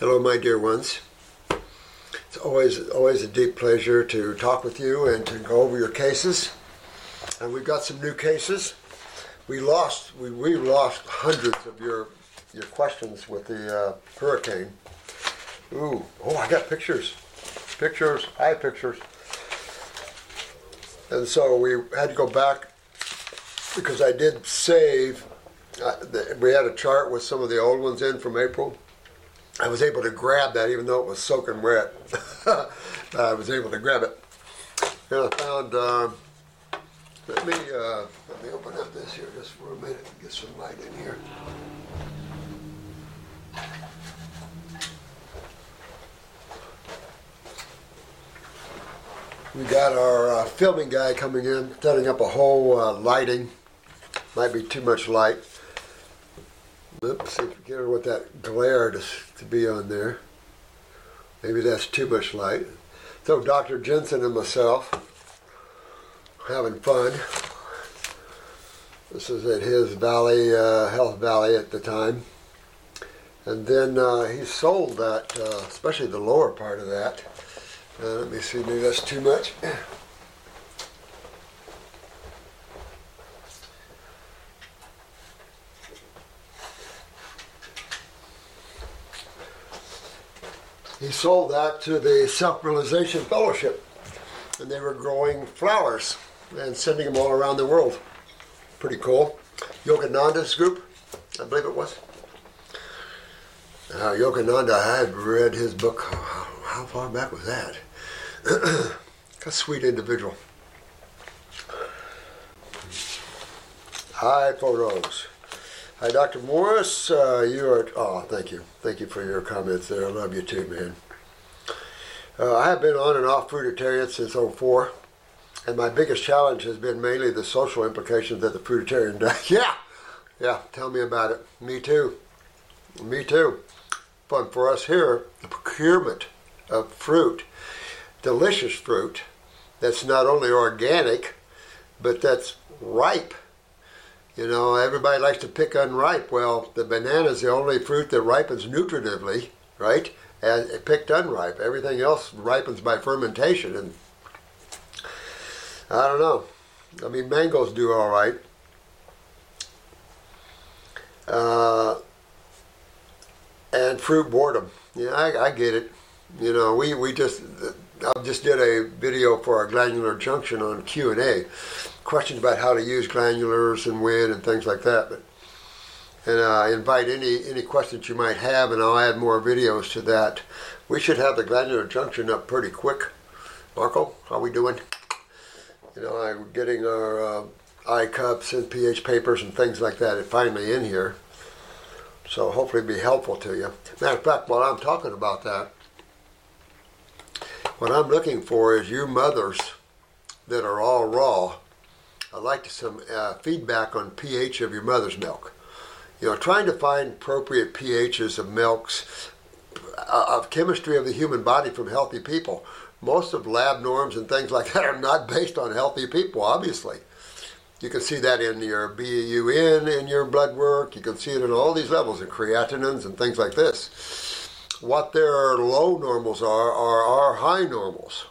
Hello, my dear ones. It's always always a deep pleasure to talk with you and to go over your cases. And we've got some new cases. We lost we, we lost hundreds of your your questions with the uh, hurricane. Ooh, oh, I got pictures, pictures. I have pictures. And so we had to go back because I did save. Uh, the, we had a chart with some of the old ones in from April. I was able to grab that even though it was soaking wet. I was able to grab it. And I found. Uh, let me uh, let me open up this here just for a minute and get some light in here. We got our uh, filming guy coming in, setting up a whole uh, lighting. Might be too much light. Oops, we get what that glare to, to be on there. Maybe that's too much light. So Dr. Jensen and myself having fun. This is at his valley, uh, Health Valley at the time. And then uh, he sold that, uh, especially the lower part of that. Uh, let me see, maybe that's too much. He sold that to the Self Realization Fellowship, and they were growing flowers and sending them all around the world. Pretty cool. Yogananda's group, I believe it was. Uh, Yogananda, I had read his book. How far back was that? a sweet individual. Hi, photos. Hi, Dr. Morse. Uh, you are. Oh, thank you. Thank you for your comments there. I love you too, man. Uh, I have been on and off fruitarian since 04, and my biggest challenge has been mainly the social implications that the fruitarian does. yeah, yeah. Tell me about it. Me too. Me too. Fun for us here. The procurement of fruit delicious fruit that's not only organic, but that's ripe. You know, everybody likes to pick unripe. Well, the banana is the only fruit that ripens nutritively, right? And it picked unripe. Everything else ripens by fermentation. And I don't know. I mean, mangoes do all right. Uh, and fruit boredom. Yeah, I, I get it. You know, we, we just I just did a video for our glandular junction on Q and A, questions about how to use glandulars and when and things like that. But and I invite any any questions you might have, and I'll add more videos to that. We should have the glandular junction up pretty quick. Marco, how we doing? You know, I'm getting our uh, eye cups and pH papers and things like that It finally in here. So hopefully be helpful to you. Matter of fact, while I'm talking about that, what I'm looking for is you mothers that are all raw. I'd like some uh, feedback on pH of your mother's milk. You know, trying to find appropriate pHs of milks, uh, of chemistry of the human body from healthy people. Most of lab norms and things like that are not based on healthy people, obviously. You can see that in your BUN in your blood work. You can see it in all these levels, in creatinines and things like this what their low normals are are our high normals.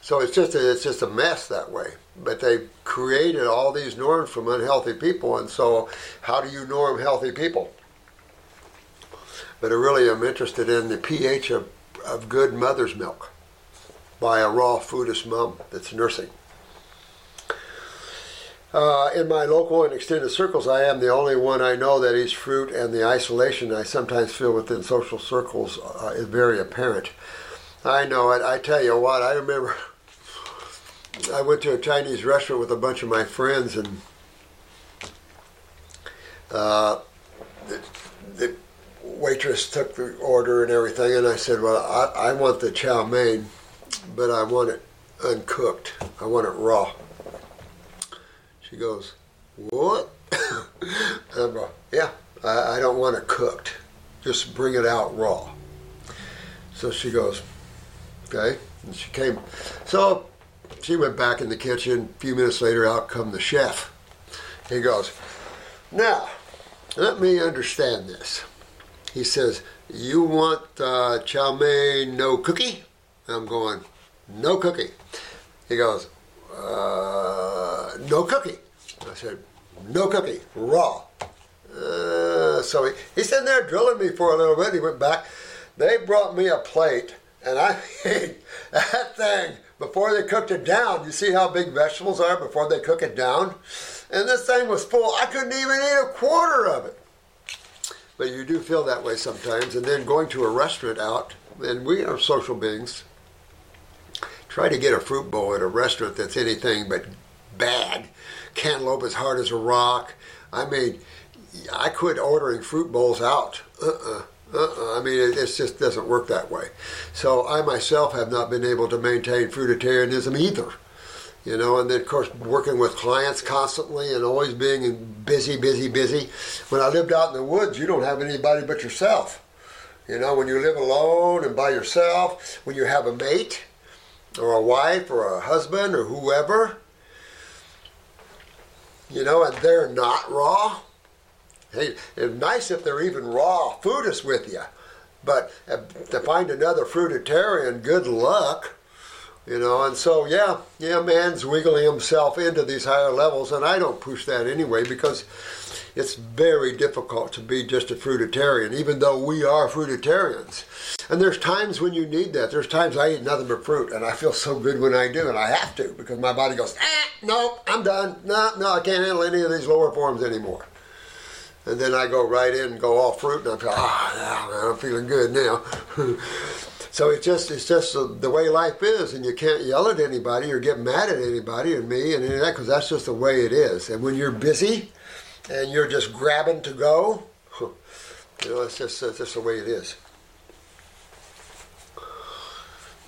So it's just a, it's just a mess that way. But they created all these norms from unhealthy people, and so how do you norm healthy people? But I really am interested in the pH of, of good mother's milk by a raw foodist mom that's nursing. Uh, in my local and extended circles, I am the only one I know that eats fruit, and the isolation I sometimes feel within social circles uh, is very apparent. I know it. I tell you what, I remember I went to a Chinese restaurant with a bunch of my friends, and uh, the, the, waitress took the order and everything, and I said, "Well, I, I want the chow mein, but I want it uncooked. I want it raw." She goes, What? I'm going, Yeah, I, I don't want it cooked. Just bring it out raw. So she goes, Okay. And she came. So she went back in the kitchen. A few minutes later, out come the chef. He goes, Now, let me understand this. he says, "You want uh, chow mein no cookie?" I'm going, "No cookie." He goes, uh, "No cookie." I said, "No cookie, raw." Uh, so he, he's sitting there drilling me for a little bit. He went back. They brought me a plate, and I mean that thing before they cooked it down. You see how big vegetables are before they cook it down, and this thing was full. I couldn't even eat a quarter of it. But you do feel that way sometimes. And then going to a restaurant out, and we are social beings. Try to get a fruit bowl at a restaurant that's anything but bad. Cantaloupe as hard as a rock. I mean, I quit ordering fruit bowls out. Uh-uh. Uh-uh. I mean, it, it, just doesn't work that way. So I myself have not been able to maintain fruitarianism either. You know, and then of course working with clients constantly and always being busy, busy, busy. When I lived out in the woods, you don't have anybody but yourself. You know, when you live alone and by yourself, when you have a mate or a wife or a husband or whoever, you know, and they're not raw, Hey, it's nice if they're even raw. Foodists with you, but uh, to find another fruitarian, good luck. You know, and so yeah, yeah, man's wiggling himself into these higher levels, and I don't push that anyway because it's very difficult to be just a fruitarian, even though we are fruitarians. And there's times when you need that. There's times I eat nothing but fruit, and I feel so good when I do, and I have to because my body goes, ah, no, I'm done. No, no, I can't handle any of these lower forms anymore and then I go right in and go all fruit, and I feel, ah, oh, I'm feeling good now. so it's just it's just the way life is, and you can't yell at anybody or get mad at anybody and me and any of that because that's just the way it is. And when you're busy and you're just grabbing to go, you know, it's just it's just the way it is.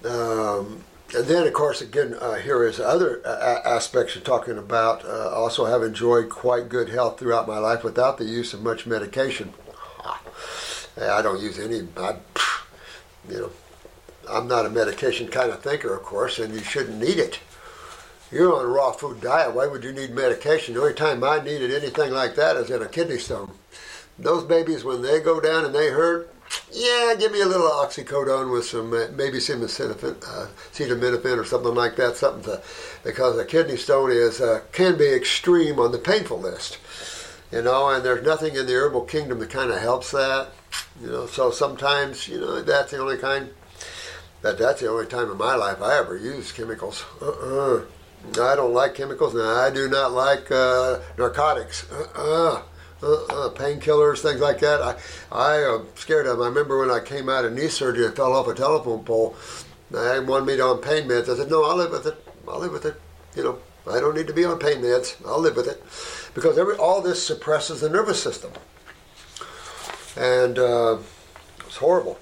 Um, and then, of course, again, uh, here is other uh, aspects you're talking about. Uh, also, have enjoyed quite good health throughout my life without the use of much medication. I don't use any. I, you know, I'm not a medication kind of thinker, of course, and you shouldn't need it. You're on a raw food diet. Why would you need medication? The only time I needed anything like that is in a kidney stone. Those babies, when they go down and they hurt, yeah, give me a little oxycodone with some uh, maybe some uh, acetaminophen or something like that, something to, because a kidney stone is uh, can be extreme on the painful list, you know, and there's nothing in the herbal kingdom that kind of helps that, you know. So sometimes, you know, that's the only kind. That that's the only time in my life I ever used chemicals. Uh-uh. I don't like chemicals, and I do not like uh, narcotics. Uh-uh uh, uh, painkillers, things like that. I, I am scared of them. I remember when I came out of knee surgery and fell off a telephone pole. They wanted me to on pain meds. I said, no, I'll live with it. I'll live with it. You know, I don't need to be on pain meds. I'll live with it. Because every, all this suppresses the nervous system. And uh, it's horrible.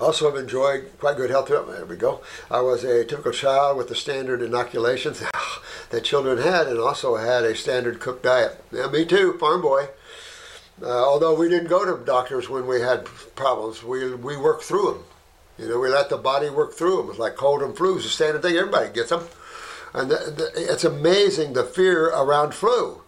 Also, have enjoyed quite good health. There we go. I was a typical child with the standard inoculations that children had, and also had a standard cooked diet. Yeah, me too, farm boy. Uh, although we didn't go to doctors when we had problems, we we worked through them. You know, we let the body work through them. It's like cold and flu is a standard thing. Everybody gets them, and the, the, it's amazing the fear around flu.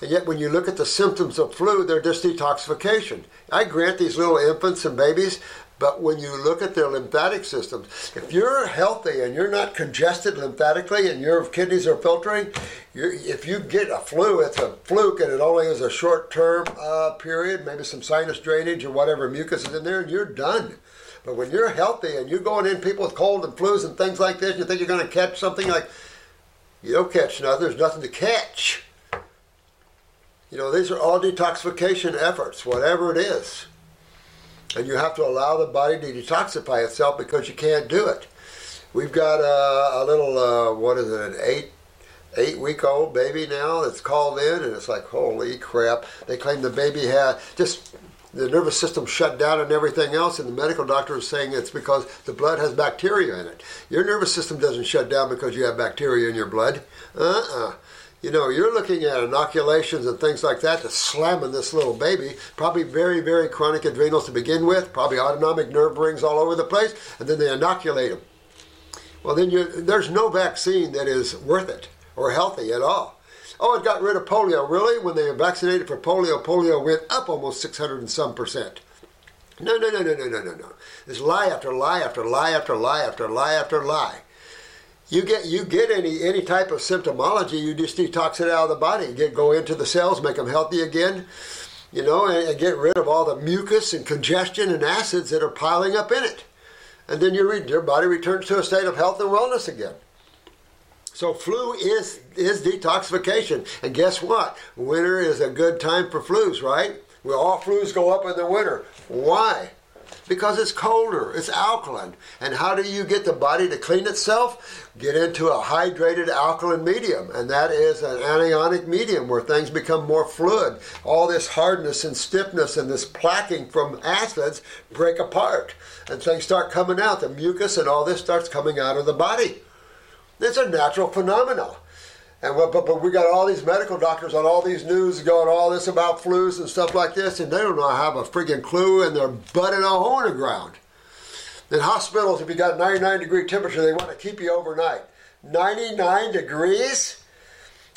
And yet, when you look at the symptoms of flu, they're just detoxification. I grant these little infants and babies but when you look at their lymphatic systems, if you're healthy and you're not congested lymphatically and your kidneys are filtering, if you get a flu, it's a fluke and it only is a short term uh, period, maybe some sinus drainage or whatever mucus is in there, and you're done. But when you're healthy and you're going in people with cold and flus and things like this, you think you're going to catch something like, you don't catch nothing, there's nothing to catch. You know, these are all detoxification efforts, whatever it is and you have to allow the body to detoxify itself because you can't do it. We've got a, a little, uh, what is it, an eight eight week old baby now that's called in, and it's like, holy crap. They claim the baby had just the nervous system shut down and everything else, and the medical doctor is saying it's because the blood has bacteria in it. Your nervous system doesn't shut down because you have bacteria in your blood. Uh uh-uh. uh you know, you're looking at inoculations and things like that that's slamming this little baby. Probably very, very chronic adrenals to begin with, probably autonomic nerve rings all over the place, and then they inoculate them. Well, then there's no vaccine that is worth it or healthy at all. Oh, it got rid of polio. Really? When they vaccinated for polio, polio went up almost 600 and some percent. No, no, no, no, no, no, no, no. There's lie after lie after lie after lie after lie after lie. You get you get any any type of symptomology, you just detox it out of the body. Get go into the cells, make them healthy again, you know, and, and get rid of all the mucus and congestion and acids that are piling up in it, and then your your body returns to a state of health and wellness again. So flu is is detoxification, and guess what? Winter is a good time for flus, right? Well, all flus go up in the winter. Why? Because it's colder, it's alkaline. And how do you get the body to clean itself? Get into a hydrated alkaline medium, and that is an anionic medium where things become more fluid. All this hardness and stiffness and this plaquing from acids break apart, and things start coming out. The mucus and all this starts coming out of the body. It's a natural phenomenon. And but, but we got all these medical doctors on all these news going all this about flus and stuff like this, and they don't know have a freaking clue, and they're butting a hole in ground. In hospitals, if you got 99 degree temperature, they want to keep you overnight. 99 degrees?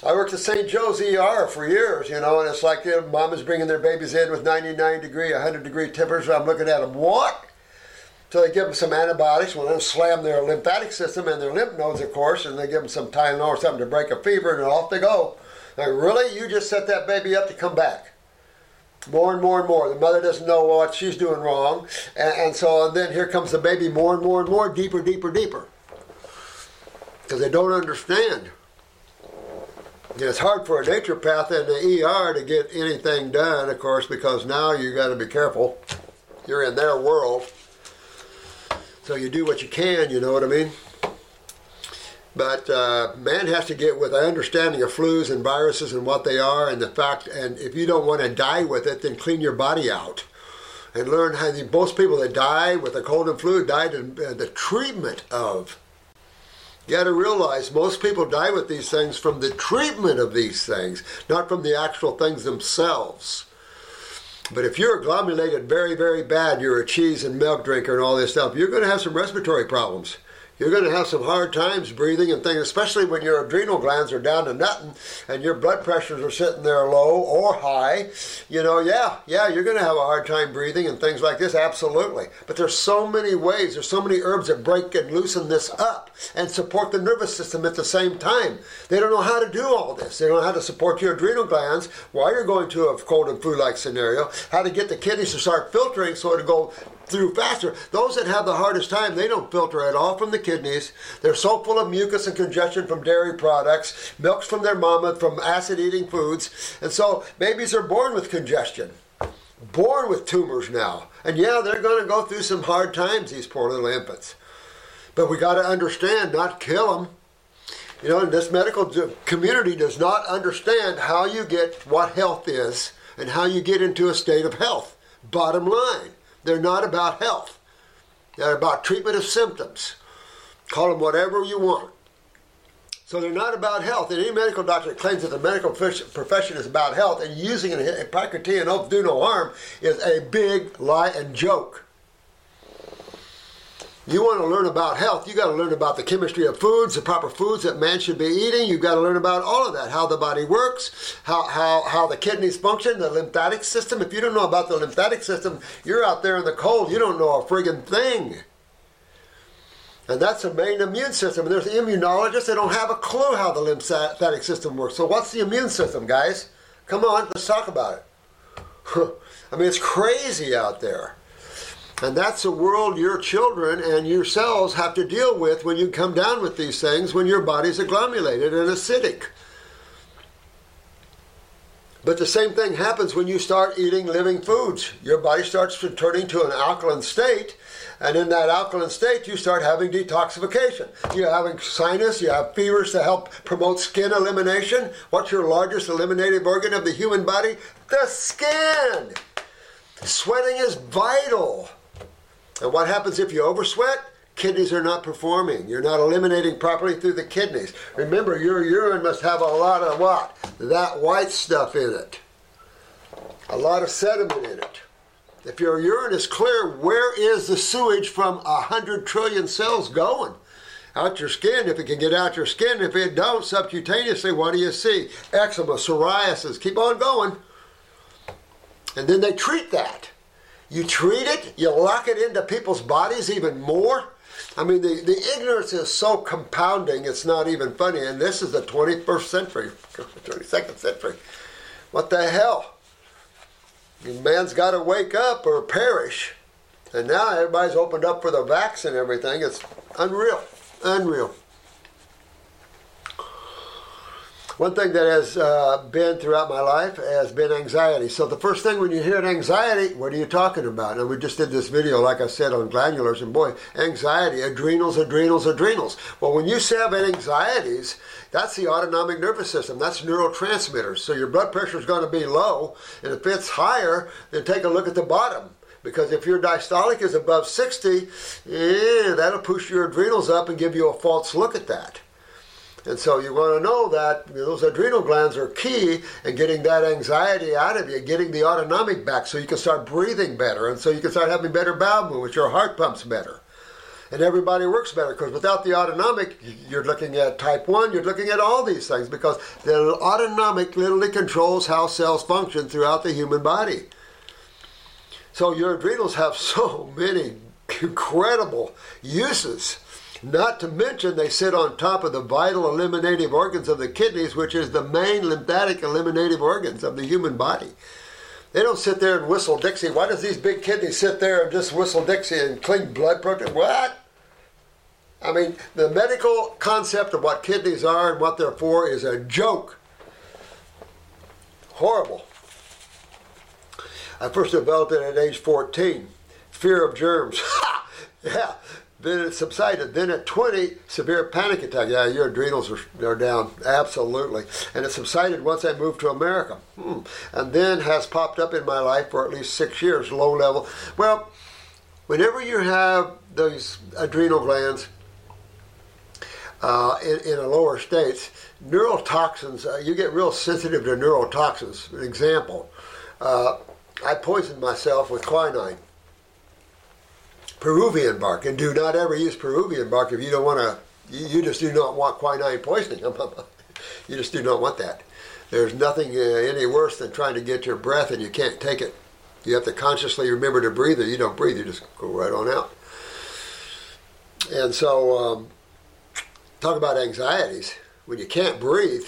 I worked at St. Joe's ER for years, you know, and it's like you know, mom is bringing their babies in with 99 degree, 100 degree temperature. I'm looking at them, what? So they give them some antibiotics, well, then slam their lymphatic system and their lymph nodes, of course, and they give them some Tylenol or something to break a fever, and off they go. Like, really? You just set that baby up to come back? More and more and more. The mother doesn't know what she's doing wrong, and, and so and then here comes the baby more and more and more, deeper, deeper, deeper. Because they don't understand. And it's hard for a naturopath in the ER to get anything done, of course, because now you got to be careful. You're in their world so you do what you can, you know what I mean? But uh, man has to get with an understanding of flus and viruses and what they are, and the fact. And if you don't want to die with it, then clean your body out, and learn how. The, most people that die with a cold and flu died in uh, the treatment of. You got to realize most people die with these things from the treatment of these things, not from the actual things themselves. But if you're agglomerated very, very bad, you're a cheese and milk drinker and all this stuff, you're going to have some respiratory problems you're going to have some hard times breathing and things, especially when your adrenal glands are down to nothing and your blood pressures are sitting there low or high. You know, yeah, yeah, you're going to have a hard time breathing and things like this, absolutely. But there's so many ways, there's so many herbs that break and loosen this up and support the nervous system at the same time. They don't know how to do all this. They don't know how to support your adrenal glands while you're going to a cold and flu-like scenario, how to get the kidneys to start filtering so it'll go through faster. Those that have the hardest time, they don't filter at all from the kidneys. They're so full of mucus and congestion from dairy products, milks from their mama, from acid eating foods. And so babies are born with congestion, born with tumors now. And yeah, they're going to go through some hard times, these poor little infants. But we got to understand, not kill them. You know, this medical community does not understand how you get what health is and how you get into a state of health. Bottom line. They're not about health. They're about treatment of symptoms. Call them whatever you want. So they're not about health. And any medical doctor that claims that the medical profession is about health and using an Hippocratean oath do no harm is a big lie and joke. You want to learn about health, you got to learn about the chemistry of foods, the proper foods that man should be eating. You've got to learn about all of that, how the body works, how, how, how the kidneys function, the lymphatic system. If you don't know about the lymphatic system, you're out there in the cold, you don't know a friggin' thing. And that's the main immune system. And there's immunologists that don't have a clue how the lymphatic system works. So what's the immune system, guys? Come on, let's talk about it. I mean, it's crazy out there. And that's a world your children and yourselves have to deal with when you come down with these things when your body's agglomerated and acidic. But the same thing happens when you start eating living foods. Your body starts turning to an alkaline state, and in that alkaline state, you start having detoxification. You're having sinus, you have fevers to help promote skin elimination. What's your largest eliminative organ of the human body? The skin! Sweating is vital. And what happens if you oversweat? Kidneys are not performing. You're not eliminating properly through the kidneys. Remember, your urine must have a lot of what? That white stuff in it. A lot of sediment in it. If your urine is clear, where is the sewage from a hundred trillion cells going? out your skin if it can get out your skin. If it don't, subcutaneously, what do you see? Eczema, psoriasis, keep on going. And then they treat that. You treat it, you lock it into people's bodies even more. I mean, the, the ignorance is so compounding, it's not even funny. And this is the 21st century, 22nd century. What the hell? Man's got to wake up or perish. And now everybody's opened up for the vax and everything. It's unreal. Unreal. One thing that has uh, been throughout my life has been anxiety. So the first thing when you hear anxiety, what are you talking about? And we just did this video, like I said, on glandulars, and boy, anxiety, adrenals, adrenals, adrenals. Well, when you have anxieties, that's the autonomic nervous system. That's neurotransmitters. So your blood pressure is going to be low, and if it's higher, then take a look at the bottom. Because if your diastolic is above 60, eh, that'll push your adrenals up and give you a false look at that. And so you want to know that those adrenal glands are key in getting that anxiety out of you, getting the autonomic back so you can start breathing better and so you can start having better bowel movements, your heart pumps better. And everybody works better because without the autonomic, you're looking at type 1, you're looking at all these things because the autonomic literally controls how cells function throughout the human body. So your adrenals have so many incredible uses. Not to mention, they sit on top of the vital eliminative organs of the kidneys, which is the main lymphatic eliminative organs of the human body. They don't sit there and whistle Dixie. Why does these big kidneys sit there and just whistle Dixie and clean blood protein? What? I mean, the medical concept of what kidneys are and what they're for is a joke. Horrible. I first developed it at age 14. Fear of germs. yeah, then it subsided. Then at 20, severe panic attack. Yeah, your adrenals are, are down. Absolutely. And it subsided once I moved to America. Hmm. And then has popped up in my life for at least six years, low level. Well, whenever you have those adrenal glands uh, in, in a lower state, neurotoxins, uh, you get real sensitive to neurotoxins. An example, uh, I poisoned myself with quinine. Peruvian bark, and do not ever use Peruvian bark if you don't want to. You, you just do not want quinine poisoning. you just do not want that. There's nothing uh, any worse than trying to get your breath and you can't take it. You have to consciously remember to breathe, or you don't breathe. You just go right on out. And so, um, talk about anxieties. When you can't breathe,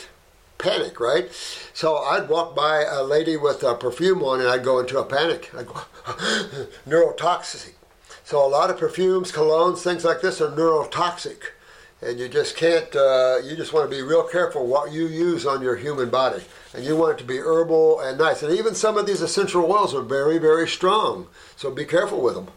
panic, right? So I'd walk by a lady with a perfume on and I'd go into a panic. I'd go, neurotoxicity. So a lot of perfumes, colognes, things like this are neurotoxic, and you just can't. Uh, you just want to be real careful what you use on your human body, and you want it to be herbal and nice. And even some of these essential oils are very, very strong, so be careful with them.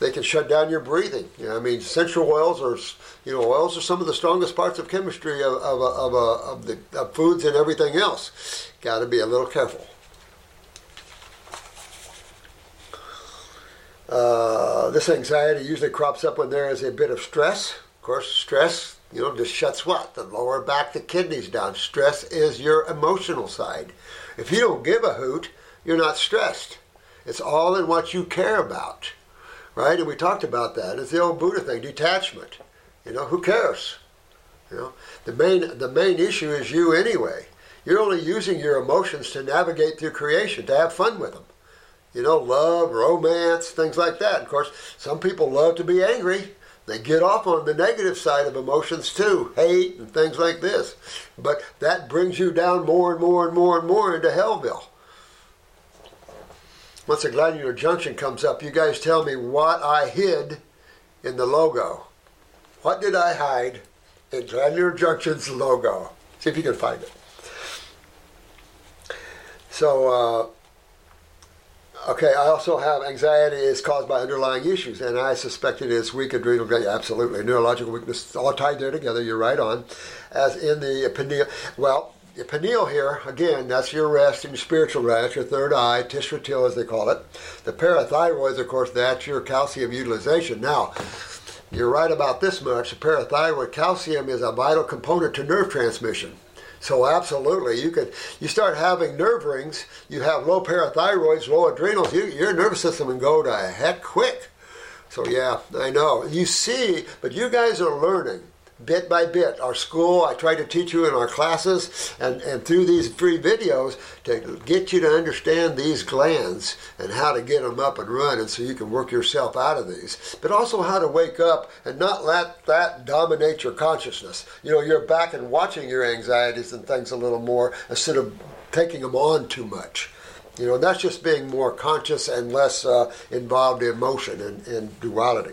They can shut down your breathing. You know, I mean, essential oils are, you know, oils are some of the strongest parts of chemistry of of, of, of the of foods and everything else. Got to be a little careful. Uh, this anxiety usually crops up when there is a bit of stress. Of course, stress, you know, just shuts what? The lower back, the kidneys down. Stress is your emotional side. If you don't give a hoot, you're not stressed. It's all in what you care about, right? And we talked about that. It's the old Buddha thing, detachment. You know, who cares? You know, the main the main issue is you anyway. You're only using your emotions to navigate through creation, to have fun with them you know, love, romance, things like that. Of course, some people love to be angry. They get off on the negative side of emotions too, hate and things like this. But that brings you down more and more and more and more into Hellville. Once a glandular junction comes up, you guys tell me what I hid in the logo. What did I hide in glandular junction's logo? See if you can find it. So, uh, Okay, I also have anxiety is caused by underlying issues, and I suspect it is weak adrenal gland. Absolutely, neurological weakness, all tied there together. You're right on. As in the pineal, well, the pineal here again, that's your rest and your spiritual rest, your third eye, tisra til as they call it. The parathyroids, of course, that's your calcium utilization. Now, you're right about this much. The parathyroid calcium is a vital component to nerve transmission. So absolutely, you could you start having nerve rings. You have low parathyroids, low adrenals. You, your nervous system can go to heck quick. So yeah, I know. You see, but you guys are learning bit by bit. Our school, I try to teach you in our classes and, and through these free videos to get you to understand these glands and how to get them up and running so you can work yourself out of these. But also how to wake up and not let that dominate your consciousness. You know, you're back and watching your anxieties and things a little more instead of taking them on too much. You know, that's just being more conscious and less uh, involved in motion and, and duality.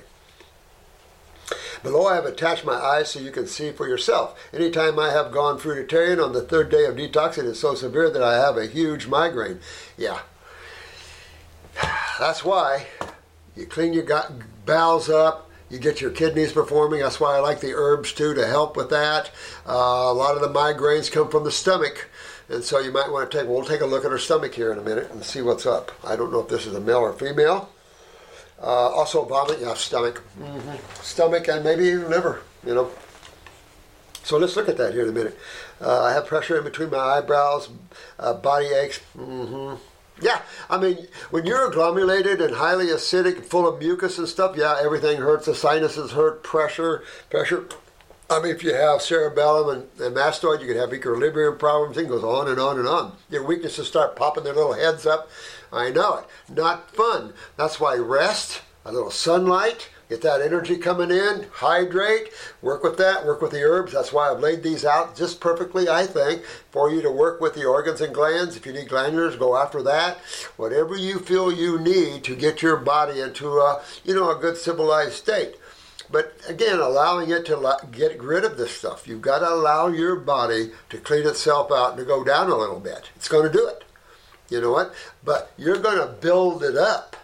Below I have attached my eyes so you can see for yourself. Anytime I have gone fruitarian on the third day of detox, it is so severe that I have a huge migraine. Yeah. That's why you clean your bowels up, you get your kidneys performing. That's why I like the herbs too to help with that. Uh, a lot of the migraines come from the stomach. And so you might want to take, we'll take a look at her stomach here in a minute and see what's up. I don't know if this is a male or female. Uh, also vomit, yeah, stomach. Mm-hmm. Stomach and maybe even liver, you know. So let's look at that here in a minute. Uh, I have pressure in between my eyebrows, uh, body aches. Mm-hmm. Yeah, I mean, when you're agglomerated and highly acidic, full of mucus and stuff, yeah, everything hurts. The sinuses hurt, pressure, pressure. I mean, if you have cerebellum and, and mastoid, you can have equilibrium problems. It goes on and on and on. Your weaknesses start popping their little heads up. I know it. Not fun. That's why rest, a little sunlight, get that energy coming in, hydrate, work with that, work with the herbs. That's why I've laid these out just perfectly, I think, for you to work with the organs and glands. If you need glandulars, go after that. Whatever you feel you need to get your body into a, you know, a good civilized state. But again, allowing it to get rid of this stuff. You've got to allow your body to clean itself out and to go down a little bit. It's going to do it. You know what? But you're going to build it up.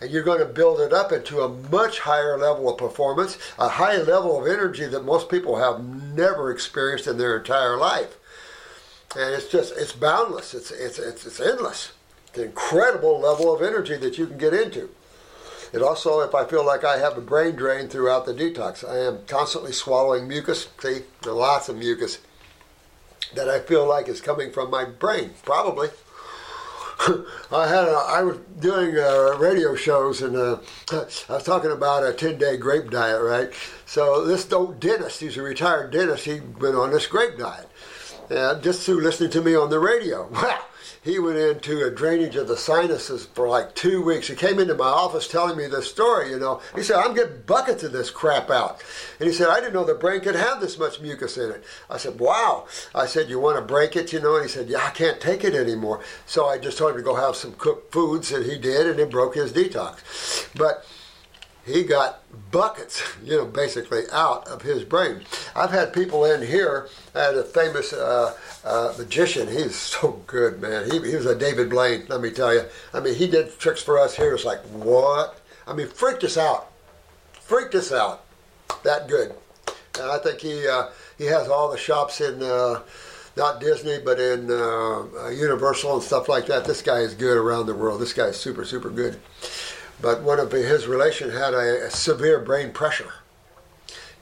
And you're going to build it up into a much higher level of performance, a high level of energy that most people have never experienced in their entire life. And it's just, it's boundless, it's, it's, it's, it's endless. It's an incredible level of energy that you can get into. It also, if I feel like I have a brain drain throughout the detox, I am constantly swallowing mucus. See, lots of mucus that I feel like is coming from my brain, probably. I had a, I was doing uh, radio shows and uh, I was talking about a 10 day grape diet, right? So this old dentist, he's a retired dentist, he went on this grape diet. And just through listening to me on the radio. He went into a drainage of the sinuses for like two weeks. He came into my office telling me this story, you know. He said, I'm getting buckets of this crap out. And he said, I didn't know the brain could have this much mucus in it. I said, wow. I said, you want to break it, you know? And he said, yeah, I can't take it anymore. So I just told him to go have some cooked foods, and he did, and it broke his detox. But he got buckets, you know, basically out of his brain. I've had people in here. I had a famous uh, uh, magician. He's so good, man. He, he was a David Blaine, let me tell you. I mean, he did tricks for us here. It's like, what? I mean, freaked us out. Freaked us out. That good. And I think he uh, he has all the shops in uh, not Disney, but in uh, Universal and stuff like that. This guy is good around the world. This guy is super, super good. But one of his relation had a, a severe brain pressure.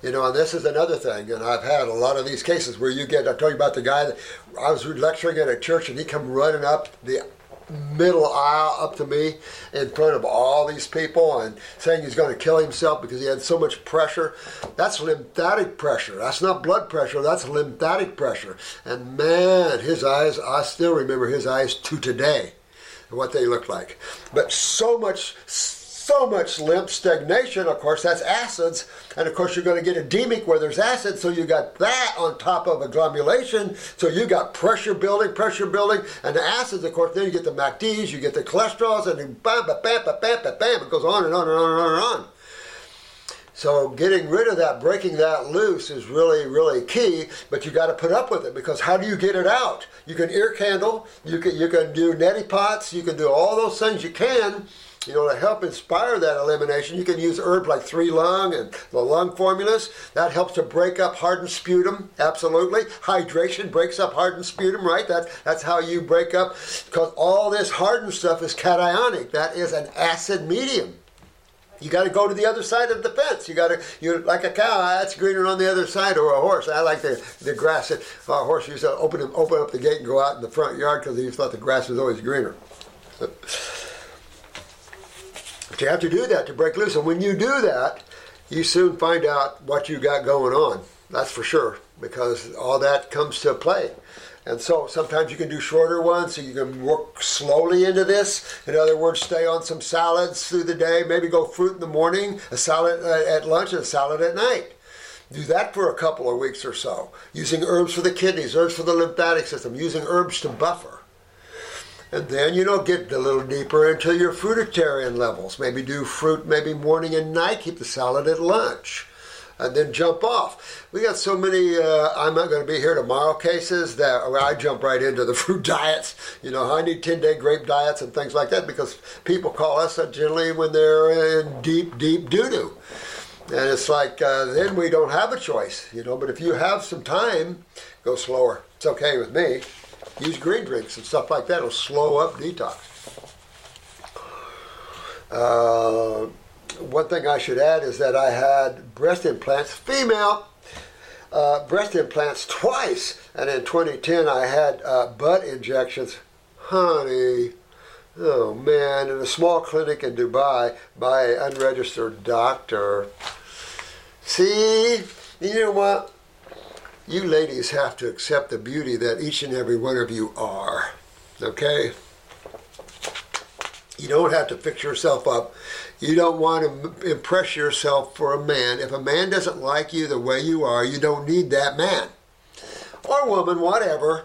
You know, and this is another thing, and I've had a lot of these cases where you get, I told you about the guy that I was lecturing at a church and he come running up the middle aisle up to me in front of all these people and saying he's going to kill himself because he had so much pressure. That's lymphatic pressure. That's not blood pressure. That's lymphatic pressure. And man, his eyes, I still remember his eyes to today what they look like. But so much, so much lymph stagnation, of course, that's acids. And of course, you're going to get edemic where there's acid. So you got that on top of agglomulation. So you got pressure building, pressure building. And the acids, of course, then you get the MACDs, you get the cholesterols, and bam, bam, bam, bam, bam, bam, it goes on and on and on and on and on. So getting rid of that, breaking that loose is really, really key, but you got to put up with it because how do you get it out? You can ear candle, you can, you can do neti pots, you can do all those things you can, you know, to help inspire that elimination. You can use herbs like three lung and the lung formulas. That helps to break up hardened sputum, absolutely. Hydration breaks up hardened sputum, right? That, that's how you break up, because all this hardened stuff is cationic. That is an acid medium. You got to go to the other side of the fence. You got to, you like a cow. Ah, that's greener on the other side, or a horse. I like the the grass. That our horse used to open open up the gate and go out in the front yard because he thought the grass was always greener. But you have to do that to break loose, and when you do that, you soon find out what you got going on. That's for sure, because all that comes to play. And so sometimes you can do shorter ones, so you can work slowly into this. In other words, stay on some salads through the day, maybe go fruit in the morning, a salad uh, at lunch, and a salad at night. Do that for a couple of weeks or so, using herbs for the kidneys, herbs for the lymphatic system, using herbs to buffer. And then, you know, get a little deeper into your fruitarian levels. Maybe do fruit maybe morning and night, keep the salad at lunch and then jump off. We got so many, uh, I'm not going to be here tomorrow cases that I jump right into the fruit diets. You know, I need 10 day grape diets and things like that because people call us generally when they're in deep, deep doo doo. And it's like, uh, then we don't have a choice, you know. But if you have some time, go slower. It's okay with me. Use green drinks and stuff like that. It'll slow up detox. Uh, one thing I should add is that I had breast implants, female uh, breast implants twice, and in 2010 I had uh, butt injections. Honey, oh man, in a small clinic in Dubai by an unregistered doctor. See, you know what? You ladies have to accept the beauty that each and every one of you are. Okay? You don't have to fix yourself up. You don't want to impress yourself for a man. If a man doesn't like you the way you are, you don't need that man. Or woman, whatever.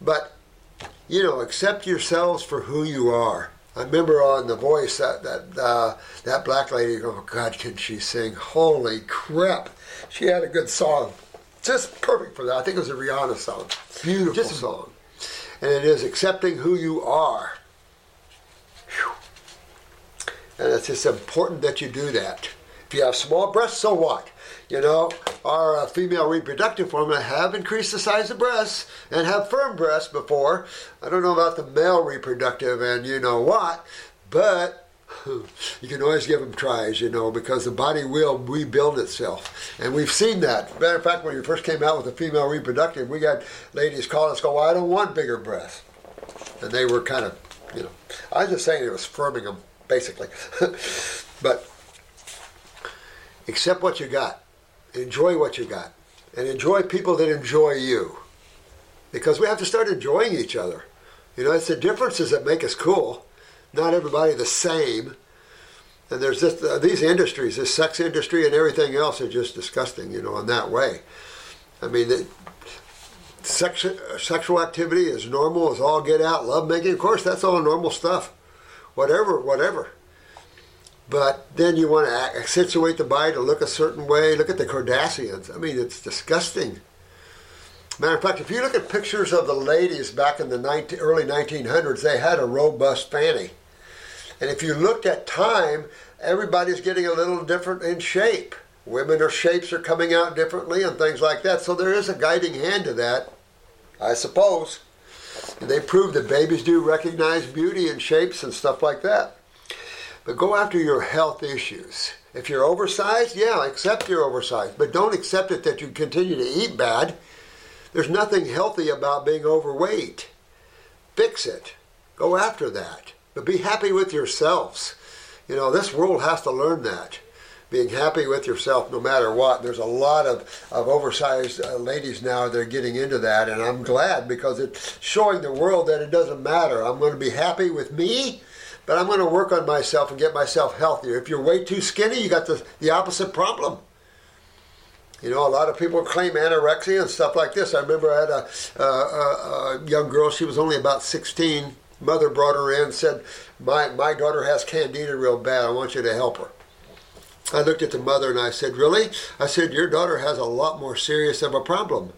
But, you know, accept yourselves for who you are. I remember on The Voice that that uh, that black lady. Oh God, can she sing? Holy crap! She had a good song, just perfect for that. I think it was a Rihanna song. Beautiful just song, and it is accepting who you are. And it's just important that you do that. If you have small breasts, so what? You know, our uh, female reproductive formula have increased the size of breasts and have firm breasts before. I don't know about the male reproductive and you know what, but you can always give them tries, you know, because the body will rebuild itself. And we've seen that. Matter of fact, when we first came out with the female reproductive, we got ladies calling us, go, well, I don't want bigger breasts. And they were kind of, you know, I was just saying it was firming them basically. but accept what you got, enjoy what you got, and enjoy people that enjoy you. Because we have to start enjoying each other. You know, it's the differences that make us cool. Not everybody the same. And there's just uh, these industries, this sex industry and everything else are just disgusting, you know, in that way. I mean, the, sex, sexual activity is normal as all get out. Love making, of course, that's all normal stuff whatever, whatever. But then you want to accentuate the body to look a certain way. Look at the Kardashians. I mean, it's disgusting. Matter of fact, if you look at pictures of the ladies back in the 19, early 1900s, they had a robust fanny. And if you looked at time, everybody's getting a little different in shape. Women or shapes are coming out differently and things like that. So there is a guiding hand to that, I suppose. And they prove that babies do recognize beauty and shapes and stuff like that. But go after your health issues. If you're oversized, yeah, accept you're oversized, but don't accept it that you continue to eat bad. There's nothing healthy about being overweight. Fix it. Go after that. But be happy with yourselves. You know, this world has to learn that being happy with yourself no matter what. There's a lot of, of oversized uh, ladies now that are getting into that, and I'm glad because it's showing the world that it doesn't matter. I'm going to be happy with me, but I'm going to work on myself and get myself healthier. If you're way too skinny, you got the, the opposite problem. You know, a lot of people claim anorexia and stuff like this. I remember I had a, a, a young girl, she was only about 16. Mother brought her in and said, my, my daughter has candida real bad. I want you to help her. I looked at the mother and I said, Really? I said, Your daughter has a lot more serious of a problem.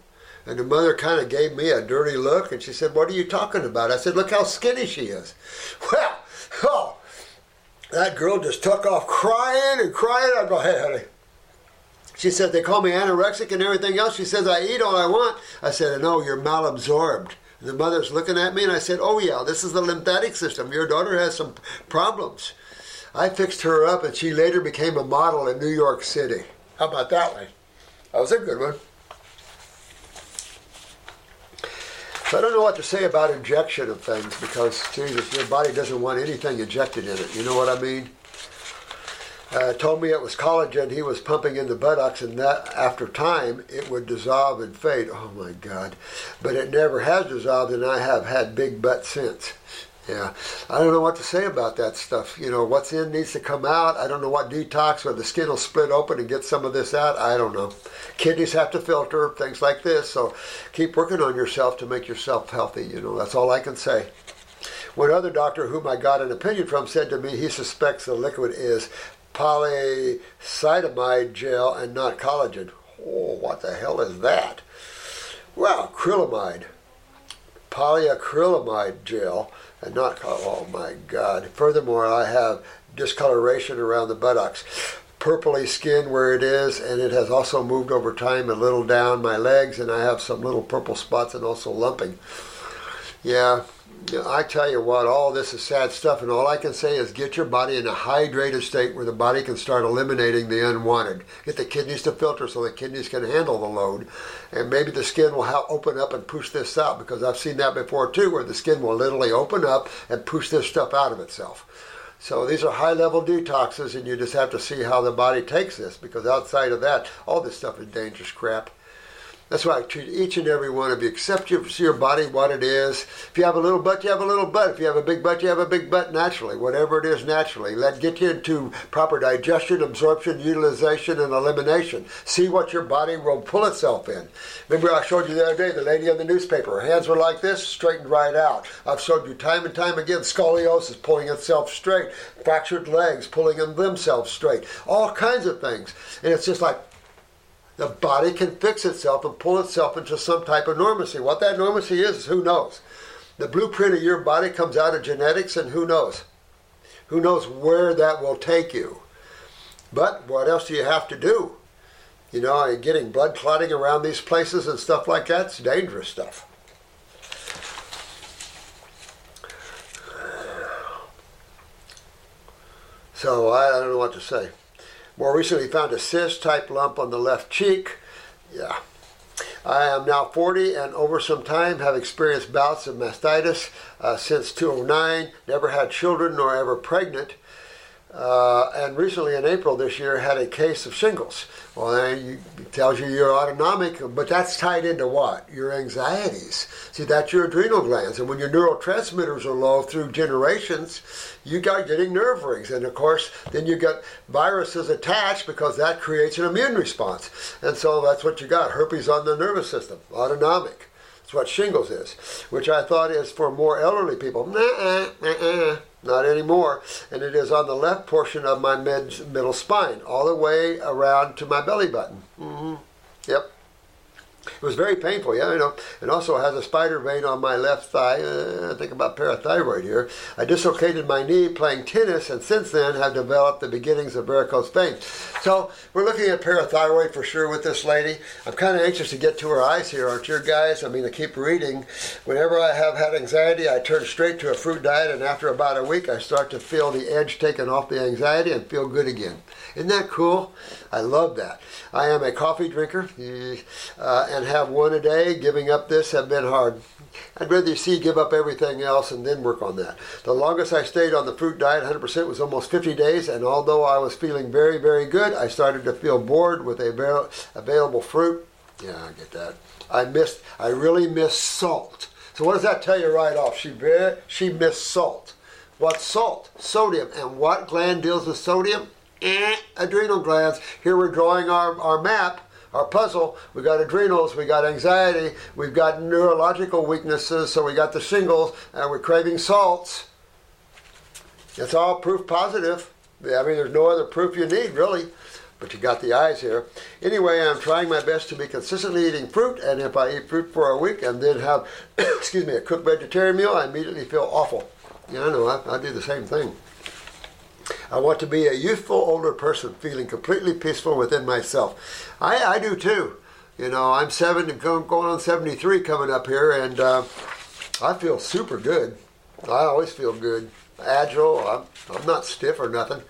And the mother kind of gave me a dirty look and she said, What are you talking about? I said, Look how skinny she is. Well, oh, that girl just took off crying and crying. I go, Hey, honey. She said, They call me anorexic and everything else. She says, I eat all I want. I said, No, you're malabsorbed. And the mother's looking at me and I said, Oh, yeah, this is the lymphatic system. Your daughter has some problems. I fixed her up, and she later became a model in New York City. How about that one? That was a good one. So I don't know what to say about injection of things because, Jesus, your body doesn't want anything injected in it. You know what I mean? Uh, told me it was collagen he was pumping in the buttocks, and that after time it would dissolve and fade. Oh my God! But it never has dissolved, and I have had big butt since. Yeah, I don't know what to say about that stuff. You know, what's in needs to come out. I don't know what detox or the skin will split open and get some of this out. I don't know. Kidneys have to filter things like this, so keep working on yourself to make yourself healthy. You know, that's all I can say. One other doctor whom I got an opinion from said to me he suspects the liquid is polycitamide gel and not collagen. Oh, what the hell is that? Well, acrylamide, polyacrylamide gel and not, oh my God. Furthermore, I have discoloration around the buttocks, purpley skin where it is, and it has also moved over time a little down my legs, and I have some little purple spots and also lumping. Yeah, I tell you what, all this is sad stuff, and all I can say is get your body in a hydrated state where the body can start eliminating the unwanted. Get the kidneys to filter so the kidneys can handle the load, and maybe the skin will help open up and push this out because I've seen that before too, where the skin will literally open up and push this stuff out of itself. So these are high level detoxes, and you just have to see how the body takes this because outside of that, all this stuff is dangerous crap. That's why I treat each and every one of you. Accept your, your body what it is. If you have a little butt, you have a little butt. If you have a big butt, you have a big butt naturally. Whatever it is naturally. Let get you into proper digestion, absorption, utilization, and elimination. See what your body will pull itself in. Remember I showed you the other day, the lady on the newspaper. Her hands were like this, straightened right out. I've showed you time and time again, scoliosis pulling itself straight, fractured legs pulling themselves straight. All kinds of things. And it's just like, the body can fix itself and pull itself into some type of normacy. What that normacy is, who knows? The blueprint of your body comes out of genetics, and who knows? Who knows where that will take you? But what else do you have to do? You know, getting blood clotting around these places and stuff like that's dangerous stuff. So I don't know what to say. More recently, found a cyst type lump on the left cheek. Yeah. I am now 40 and over some time have experienced bouts of mastitis uh, since 2009. Never had children nor ever pregnant. Uh, and recently in April this year had a case of shingles. Well, it tells you you're autonomic, but that's tied into what? Your anxieties. See, that's your adrenal glands. And when your neurotransmitters are low through generations, you got getting nerve rings. And of course, then you got viruses attached because that creates an immune response. And so that's what you got herpes on the nervous system, autonomic. That's what shingles is, which I thought is for more elderly people. Nuh-uh, nuh-uh. Uh, not anymore. And it is on the left portion of my mid, middle spine, all the way around to my belly button. Mm-hmm. Yep. It was very painful, yeah, you know. And also has a spider vein on my left thigh. Uh, think about parathyroid here. I dislocated my knee playing tennis, and since then have developed the beginnings of varicose veins. So we're looking at parathyroid for sure with this lady. I'm kind of anxious to get to her eyes here, aren't you guys? I mean, I keep reading. Whenever I have had anxiety, I turn straight to a fruit diet, and after about a week, I start to feel the edge taken off the anxiety and feel good again. Isn't that cool? I love that. I am a coffee drinker uh, and have one a day. Giving up this have been hard. I'd rather see give up everything else and then work on that. The longest I stayed on the fruit diet, 100%, was almost 50 days, and although I was feeling very, very good, I started to feel bored with avail- available fruit. Yeah, I get that. I missed. I really miss salt. So what does that tell you right off? She very, she missed salt. What's salt? Sodium. And what gland deals with sodium? Eh, adrenal glands. Here we're drawing our, our map, our puzzle. We got adrenals, we got anxiety, we've got neurological weaknesses, so we got the shingles, and we're craving salts. It's all proof positive. I mean, there's no other proof you need, really. But you got the eyes here. Anyway, I'm trying my best to be consistently eating fruit, and if I eat fruit for a week and then have, excuse me, a cooked vegetarian meal, I immediately feel awful. Yeah, I know, I, I do the same thing. I want to be a youthful older person, feeling completely peaceful within myself. I, I do too. You know, I'm seven, going on 73 coming up here, and uh, I feel super good. I always feel good, agile. I'm, I'm not stiff or nothing.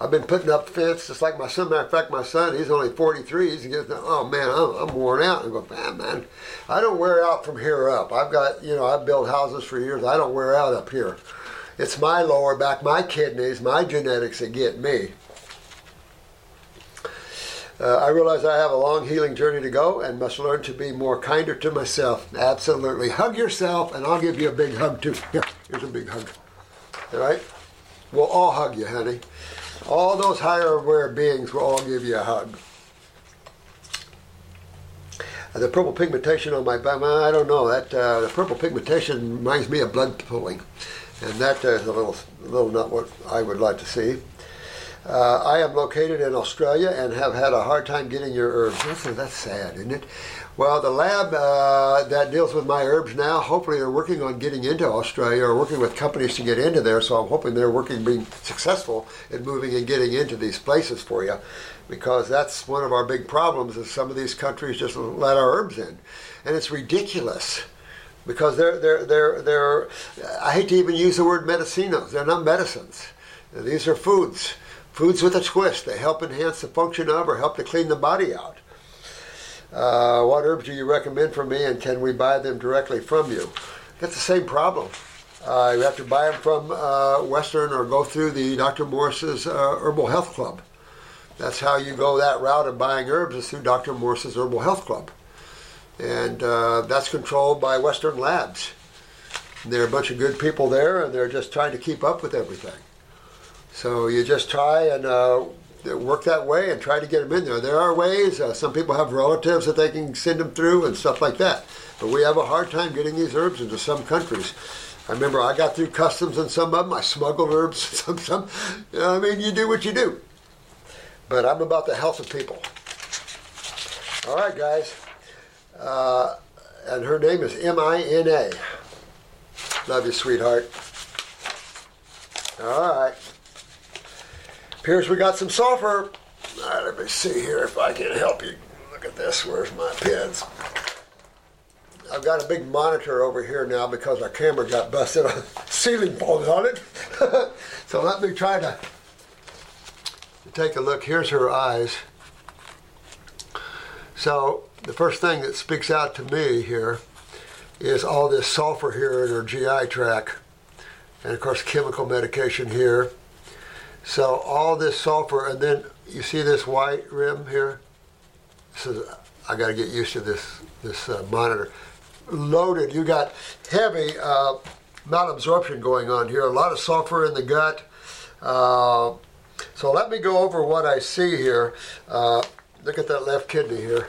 I've been putting up fence just like my son. Matter of fact, my son, he's only 43. He's getting, oh man, I'm, I'm worn out. I go, man, man, I don't wear out from here up. I've got, you know, I've built houses for years. I don't wear out up here. It's my lower back, my kidneys, my genetics that get me. Uh, I realize I have a long healing journey to go and must learn to be more kinder to myself. Absolutely. Hug yourself, and I'll give you a big hug too. Here, here's a big hug. All right? We'll all hug you, honey. All those higher aware beings will all give you a hug. The purple pigmentation on my back, I don't know. That uh, the purple pigmentation reminds me of blood pooling, and that is a little, little not what I would like to see. Uh, I am located in Australia and have had a hard time getting your herbs. That's, that's sad, isn't it? Well, the lab uh, that deals with my herbs now, hopefully they're working on getting into Australia or working with companies to get into there. So I'm hoping they're working, being successful in moving and getting into these places for you, because that's one of our big problems. Is some of these countries just let our herbs in, and it's ridiculous because they're they're they're they're. I hate to even use the word medicinos. They're not medicines. These are foods. Foods with a twist. They help enhance the function of or help to clean the body out. Uh, what herbs do you recommend for me, and can we buy them directly from you? That's the same problem. Uh, you have to buy them from uh, Western or go through the Dr. Morse's uh, Herbal Health Club. That's how you go that route of buying herbs is through Dr. Morse's Herbal Health Club. And uh, that's controlled by Western Labs. There are a bunch of good people there, and they're just trying to keep up with everything. So you just try and uh, work that way and try to get them in there. There are ways. Uh, some people have relatives that they can send them through and stuff like that. But we have a hard time getting these herbs into some countries. I remember I got through customs in some of them. I smuggled herbs. Some, some. You know, I mean, you do what you do. But I'm about the health of people. All right, guys. Uh, and her name is M I N A. Love you, sweetheart. All right. Appears we got some sulfur. All right, let me see here if I can help you. Look at this. Where's my pins? I've got a big monitor over here now because our camera got busted on ceiling falls on it. so let me try to, to take a look. Here's her eyes. So the first thing that speaks out to me here is all this sulfur here in her GI tract, and of course chemical medication here. So all this sulfur, and then you see this white rim here. Is, I got to get used to this this uh, monitor. Loaded. You got heavy uh, malabsorption going on here. A lot of sulfur in the gut. Uh, so let me go over what I see here. Uh, look at that left kidney here.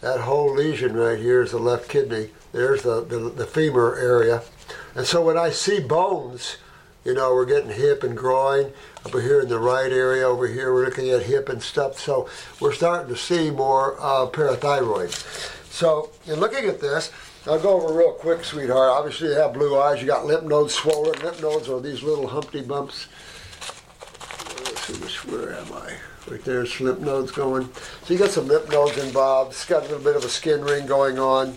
That whole lesion right here is the left kidney. There's the, the, the femur area. And so when I see bones, you know, we're getting hip and groin over here in the right area. Over here, we're looking at hip and stuff. So we're starting to see more uh, parathyroid. So in looking at this, I'll go over real quick, sweetheart. Obviously, you have blue eyes. You got lymph nodes swollen. Lymph nodes are these little humpty bumps. Where am I? Right there's lymph nodes going. So you got some lymph nodes involved. It's got a little bit of a skin ring going on.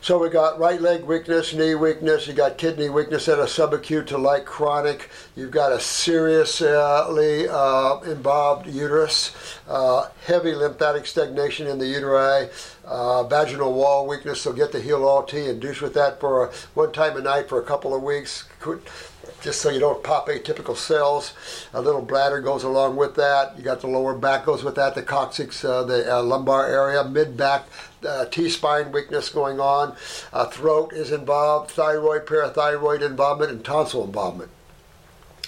So we got right leg weakness, knee weakness, you got kidney weakness at a subacute to light chronic, you've got a seriously uh, involved uterus, uh, heavy lymphatic stagnation in the uteri, uh, vaginal wall weakness, so get the heal all and douche with that for one time a night for a couple of weeks just so you don't pop atypical cells. A little bladder goes along with that. You got the lower back goes with that, the coccyx, uh, the uh, lumbar area, mid back, uh, T spine weakness going on. Uh, throat is involved, thyroid, parathyroid involvement, and tonsil involvement.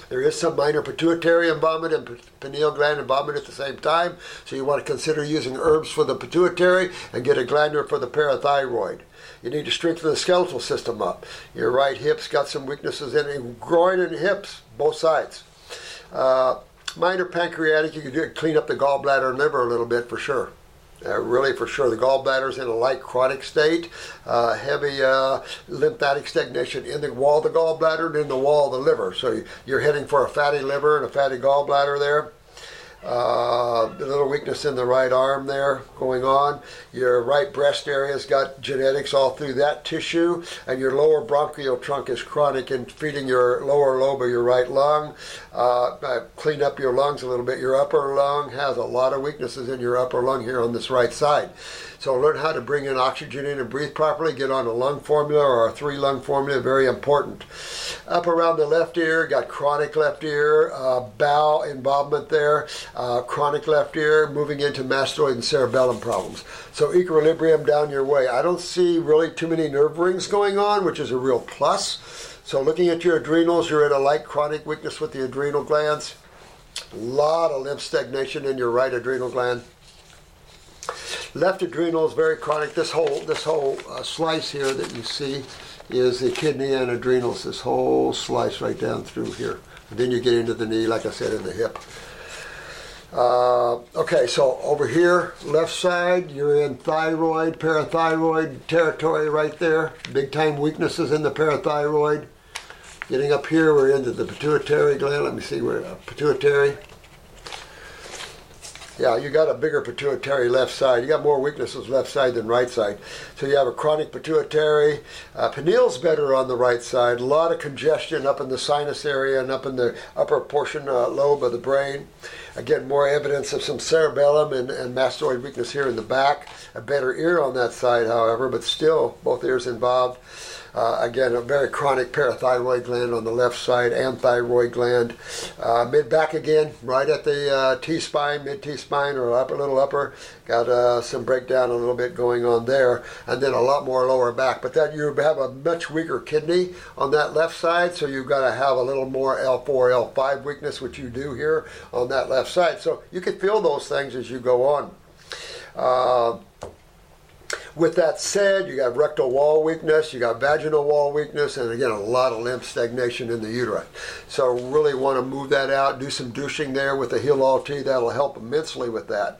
There is some minor pituitary involvement and pineal gland involvement at the same time, so you want to consider using herbs for the pituitary and get a glandular for the parathyroid. You need to strengthen the skeletal system up. Your right hip's got some weaknesses in it, groin and hips, both sides. Uh, minor pancreatic, you can do, clean up the gallbladder and liver a little bit for sure. Uh, really, for sure, the gallbladder is in a light chronic state, uh, heavy uh, lymphatic stagnation in the wall of the gallbladder and in the wall of the liver. So you're heading for a fatty liver and a fatty gallbladder there. Uh, a little weakness in the right arm there going on. Your right breast area's got genetics all through that tissue, and your lower bronchial trunk is chronic and feeding your lower lobe of your right lung. Uh, clean up your lungs a little bit. Your upper lung has a lot of weaknesses in your upper lung here on this right side. So learn how to bring in oxygen in and breathe properly. Get on a lung formula or a three lung formula, very important. Up around the left ear, got chronic left ear, uh, bowel involvement there. Uh, chronic left ear, moving into mastoid and cerebellum problems. So equilibrium down your way. I don't see really too many nerve rings going on, which is a real plus. So looking at your adrenals, you're in a light chronic weakness with the adrenal glands. A lot of lymph stagnation in your right adrenal gland. Left adrenal is very chronic. This whole this whole uh, slice here that you see is the kidney and adrenals. This whole slice right down through here. And then you get into the knee, like I said, in the hip. Uh, okay, so over here, left side, you're in thyroid, parathyroid territory right there. Big time weaknesses in the parathyroid. Getting up here, we're into the pituitary gland. Let me see where uh, pituitary. Yeah, you got a bigger pituitary left side. You got more weaknesses left side than right side. So you have a chronic pituitary. Uh, pineal's better on the right side. A lot of congestion up in the sinus area and up in the upper portion uh, lobe of the brain. Again, more evidence of some cerebellum and, and mastoid weakness here in the back. A better ear on that side, however, but still both ears involved. Uh, again, a very chronic parathyroid gland on the left side and thyroid gland. Uh, mid back again, right at the uh, T spine, mid T spine or upper little upper. Got uh, some breakdown a little bit going on there, and then a lot more lower back. But that you have a much weaker kidney on that left side, so you've got to have a little more L4, L5 weakness, which you do here on that left side. So you can feel those things as you go on. With that said, you got rectal wall weakness, you got vaginal wall weakness, and again, a lot of lymph stagnation in the uterus. So, really want to move that out, do some douching there with the All Tea. That'll help immensely with that.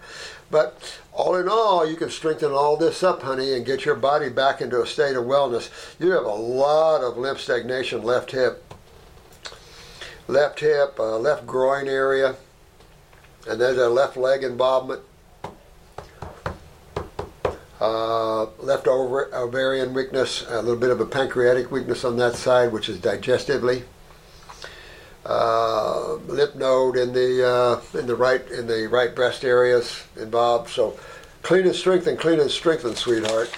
But all in all, you can strengthen all this up, honey, and get your body back into a state of wellness. You have a lot of lymph stagnation left hip, left hip, uh, left groin area, and there's a left leg involvement uh, left over ovarian weakness, a little bit of a pancreatic weakness on that side, which is digestively. Uh, lymph node in the uh, in the right in the right breast areas involved. So clean and strengthen, clean and strengthen, sweetheart.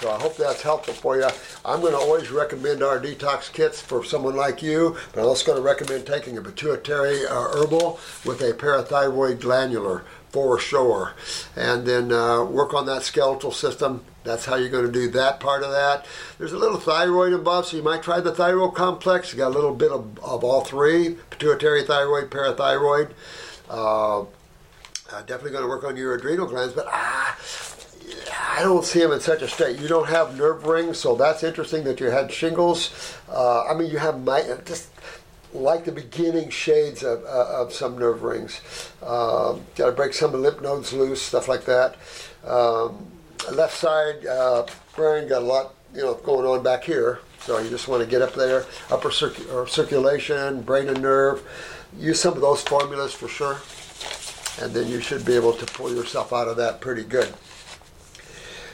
So I hope that's helpful for you. I'm going to always recommend our detox kits for someone like you, but I'm also going to recommend taking a pituitary uh, herbal with a parathyroid glandular for sure. And then uh, work on that skeletal system. That's how you're going to do that part of that. There's a little thyroid involved, so you might try the thyroid complex. You got a little bit of, of all three pituitary, thyroid, parathyroid. Uh, definitely going to work on your adrenal glands, but ah, I don't see them in such a state. You don't have nerve rings, so that's interesting that you had shingles. Uh, I mean, you have my, just like the beginning shades of, uh, of some nerve rings. Um, Got to break some of the lymph nodes loose, stuff like that. Um, left side uh, brain got a lot you know going on back here, so you just want to get up there. Upper circu- circulation, brain and nerve. Use some of those formulas for sure, and then you should be able to pull yourself out of that pretty good.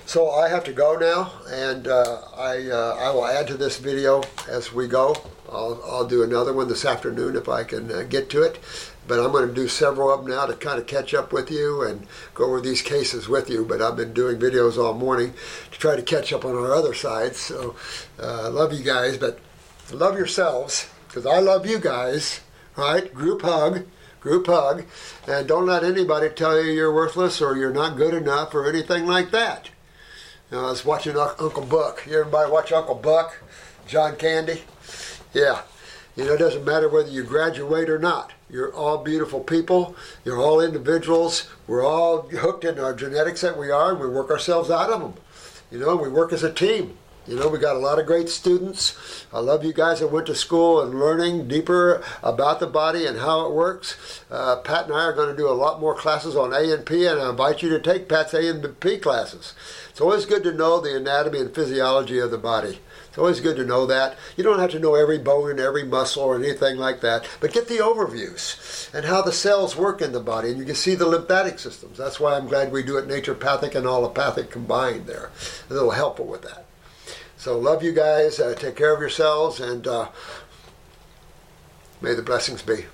So I have to go now, and uh, I, uh, I will add to this video as we go. I'll, I'll do another one this afternoon if I can uh, get to it. But I'm going to do several of them now to kind of catch up with you and go over these cases with you. But I've been doing videos all morning to try to catch up on our other sides. So I uh, love you guys, but love yourselves because I love you guys. Right? Group hug group hug, and don't let anybody tell you you're worthless or you're not good enough or anything like that. I was watching Uncle Buck. You everybody watch Uncle Buck? John Candy? Yeah. You know, it doesn't matter whether you graduate or not. You're all beautiful people. You're all individuals. We're all hooked in our genetics that we are, and we work ourselves out of them. You know, we work as a team. You know, we got a lot of great students. I love you guys that went to school and learning deeper about the body and how it works. Uh, Pat and I are going to do a lot more classes on A and P, and I invite you to take Pat's A and P classes. It's always good to know the anatomy and physiology of the body. It's always good to know that. You don't have to know every bone and every muscle or anything like that, but get the overviews and how the cells work in the body, and you can see the lymphatic systems. That's why I'm glad we do it naturopathic and allopathic combined there. A little helpful with that. So, love you guys. Uh, take care of yourselves, and uh, may the blessings be.